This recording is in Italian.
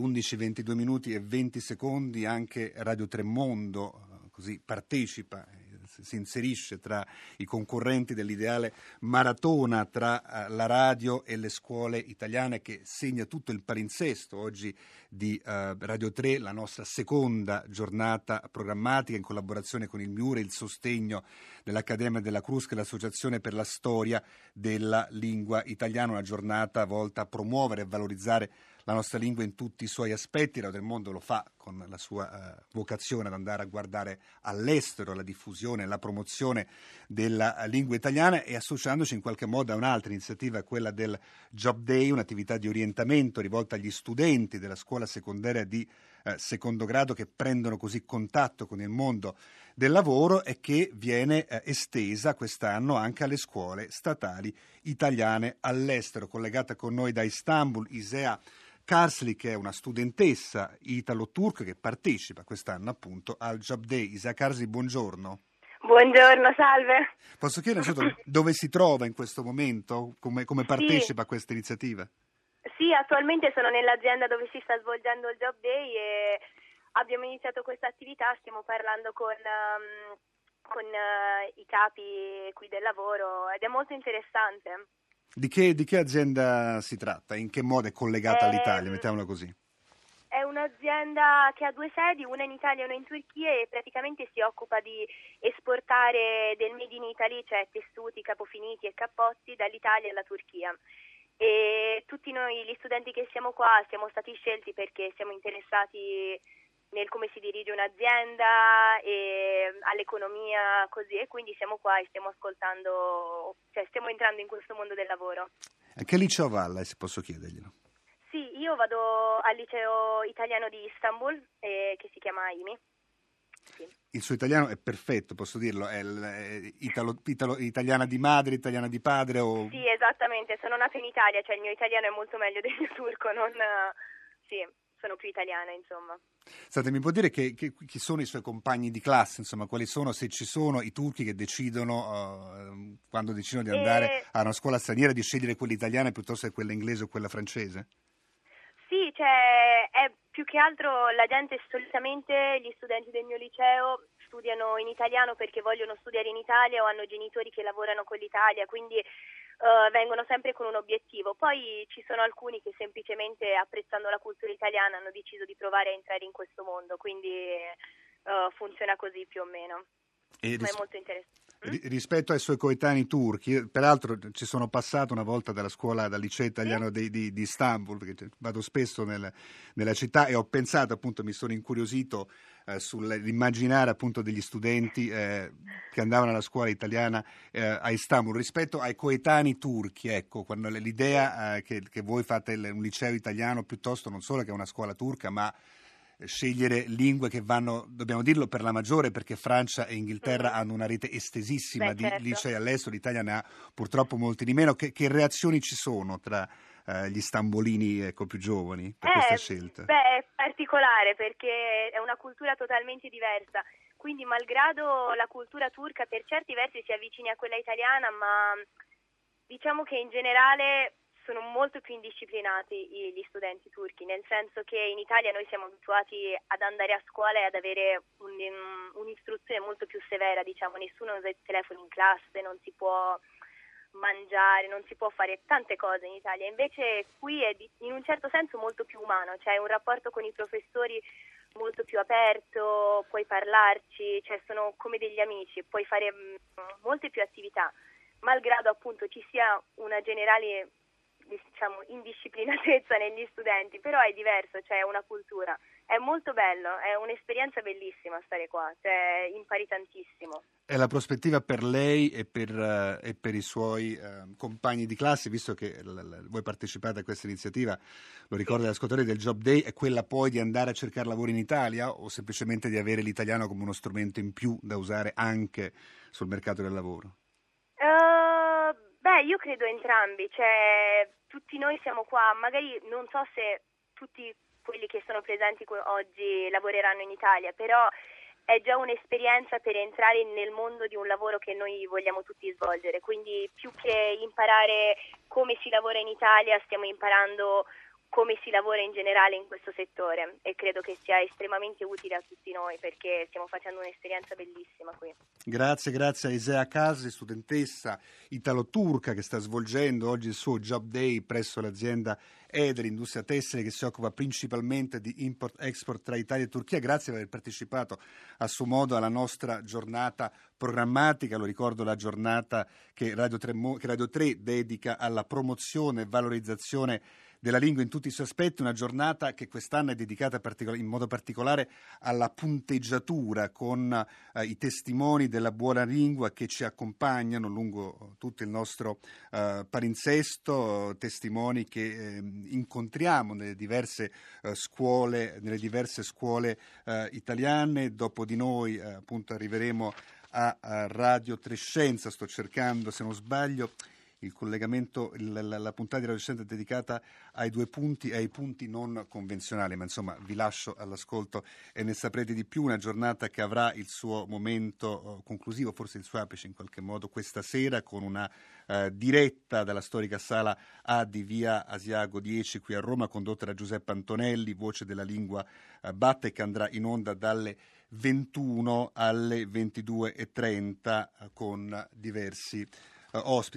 11-22 minuti e 20 secondi anche Radio Tremondo eh, così partecipa si inserisce tra i concorrenti dell'ideale maratona tra eh, la radio e le scuole italiane che segna tutto il palinsesto oggi di Radio 3, la nostra seconda giornata programmatica in collaborazione con il Miure, il sostegno dell'Accademia della Crusca e l'Associazione per la Storia della Lingua Italiana, una giornata volta a promuovere e valorizzare la nostra lingua in tutti i suoi aspetti. Radio del Mondo lo fa con la sua uh, vocazione ad andare a guardare all'estero la diffusione, la promozione della lingua italiana e associandoci in qualche modo a un'altra iniziativa, quella del Job Day, un'attività di orientamento rivolta agli studenti della scuola secondaria di eh, secondo grado che prendono così contatto con il mondo del lavoro e che viene eh, estesa quest'anno anche alle scuole statali italiane all'estero. Collegata con noi da Istanbul, Isea Karsli, che è una studentessa italo-turca che partecipa quest'anno appunto al Job Day. Isa Karsli, buongiorno. Buongiorno, salve. Posso chiedere dove si trova in questo momento? Come, come partecipa sì. a questa iniziativa? Sì, attualmente sono nell'azienda dove si sta svolgendo il Job Day e abbiamo iniziato questa attività, stiamo parlando con, um, con uh, i capi qui del lavoro ed è molto interessante. Di che, di che, azienda si tratta? In che modo è collegata eh, all'Italia? Mettiamola così. È un'azienda che ha due sedi, una in Italia e una in Turchia e praticamente si occupa di esportare del made in Italy, cioè tessuti, capofiniti e cappotti dall'Italia alla Turchia. E tutti noi gli studenti che siamo qua siamo stati scelti perché siamo interessati nel come si dirige un'azienda e all'economia così e quindi siamo qua e stiamo ascoltando, cioè stiamo entrando in questo mondo del lavoro. A che liceo va lei, se posso chiederglielo? Sì, io vado al liceo italiano di Istanbul eh, che si chiama AIMI. Sì. Il suo italiano è perfetto, posso dirlo, è, è italo, italo, italiana di madre, italiana di padre? O... Sì, esattamente, sono nata in Italia, cioè il mio italiano è molto meglio del mio turco, non... Sì sono più italiana, insomma. State, mi può dire che, che, chi sono i suoi compagni di classe, insomma, quali sono, se ci sono, i turchi che decidono, uh, quando decidono di andare e... a una scuola straniera, di scegliere quella italiana piuttosto che quella inglese o quella francese? Sì, cioè, è più che altro la gente, solitamente gli studenti del mio liceo studiano in italiano perché vogliono studiare in Italia o hanno genitori che lavorano con l'Italia, quindi uh, vengono sempre con un obiettivo. Poi ci sono alcuni che semplicemente apprezzando la cultura italiana hanno deciso di provare a entrare in questo mondo, quindi uh, funziona così più o meno. E ris- è molto interessante. Rispetto ai suoi coetanei turchi, peraltro ci sono passato una volta dalla scuola, dal liceo italiano di, di, di, Istanbul, perché vado spesso nel, nella città e ho pensato, appunto, mi sono incuriosito eh, sull'immaginare appunto degli studenti eh, che andavano alla scuola italiana eh, a Istanbul. Rispetto ai coetanei turchi, ecco, quando l'idea eh, che, che, voi fate un liceo italiano piuttosto non solo che una scuola turca, ma scegliere lingue che vanno, dobbiamo dirlo per la maggiore, perché Francia e Inghilterra hanno una rete estesissima Beh, di certo. licei all'estero, l'Italia ne ha purtroppo molti di meno. Che, che reazioni ci sono tra eh, gli stambolini ecco, più giovani per eh, questa scelta? Beh, è particolare perché è una cultura totalmente diversa. Quindi, malgrado la cultura turca per certi versi si avvicini a quella italiana, ma diciamo che in generale sono molto più indisciplinati gli studenti turchi, nel senso che in Italia noi siamo abituati ad andare a scuola e ad avere un, un'istruzione molto più severa, diciamo, nessuno usa il telefono in classe, non si può mangiare, non si può fare tante cose in Italia, invece qui è in un certo senso molto più umano, cioè un rapporto con i professori molto più aperto, puoi parlarci, cioè sono come degli amici, puoi fare molte più attività, malgrado appunto ci sia una generale diciamo, indisciplinatezza negli studenti, però è diverso, c'è cioè una cultura. È molto bello, è un'esperienza bellissima stare qua, cioè, impari tantissimo. È la prospettiva per lei e per, uh, e per i suoi uh, compagni di classe, visto che l- l- voi partecipate a questa iniziativa, lo ricordo agli ascoltatori del Job Day, è quella poi di andare a cercare lavoro in Italia o semplicemente di avere l'italiano come uno strumento in più da usare anche sul mercato del lavoro? Uh, beh, io credo entrambi, cioè tutti noi siamo qua, magari non so se tutti quelli che sono presenti oggi lavoreranno in Italia, però è già un'esperienza per entrare nel mondo di un lavoro che noi vogliamo tutti svolgere, quindi più che imparare come si lavora in Italia stiamo imparando come si lavora in generale in questo settore e credo che sia estremamente utile a tutti noi perché stiamo facendo un'esperienza bellissima qui. Grazie, grazie a Isea Casi, studentessa italo-turca che sta svolgendo oggi il suo job day presso l'azienda Eder, industria tessile che si occupa principalmente di import-export tra Italia e Turchia. Grazie per aver partecipato a suo modo alla nostra giornata programmatica. Lo ricordo la giornata che Radio 3, che Radio 3 dedica alla promozione e valorizzazione della lingua in tutti i suoi aspetti, una giornata che quest'anno è dedicata in modo particolare alla punteggiatura con eh, i testimoni della buona lingua che ci accompagnano lungo tutto il nostro eh, palinsesto, testimoni che eh, incontriamo nelle diverse eh, scuole, nelle diverse scuole eh, italiane. Dopo di noi eh, appunto arriveremo a, a Radio Trescenza, sto cercando se non sbaglio il collegamento, la, la, la puntata di Radio Center è dedicata ai due punti ai punti non convenzionali, ma insomma vi lascio all'ascolto e ne saprete di più. Una giornata che avrà il suo momento uh, conclusivo, forse il suo apice in qualche modo questa sera, con una uh, diretta dalla storica sala A di via Asiago 10 qui a Roma, condotta da Giuseppe Antonelli, voce della lingua uh, batte, che andrà in onda dalle 21 alle 22.30 con diversi ospiti.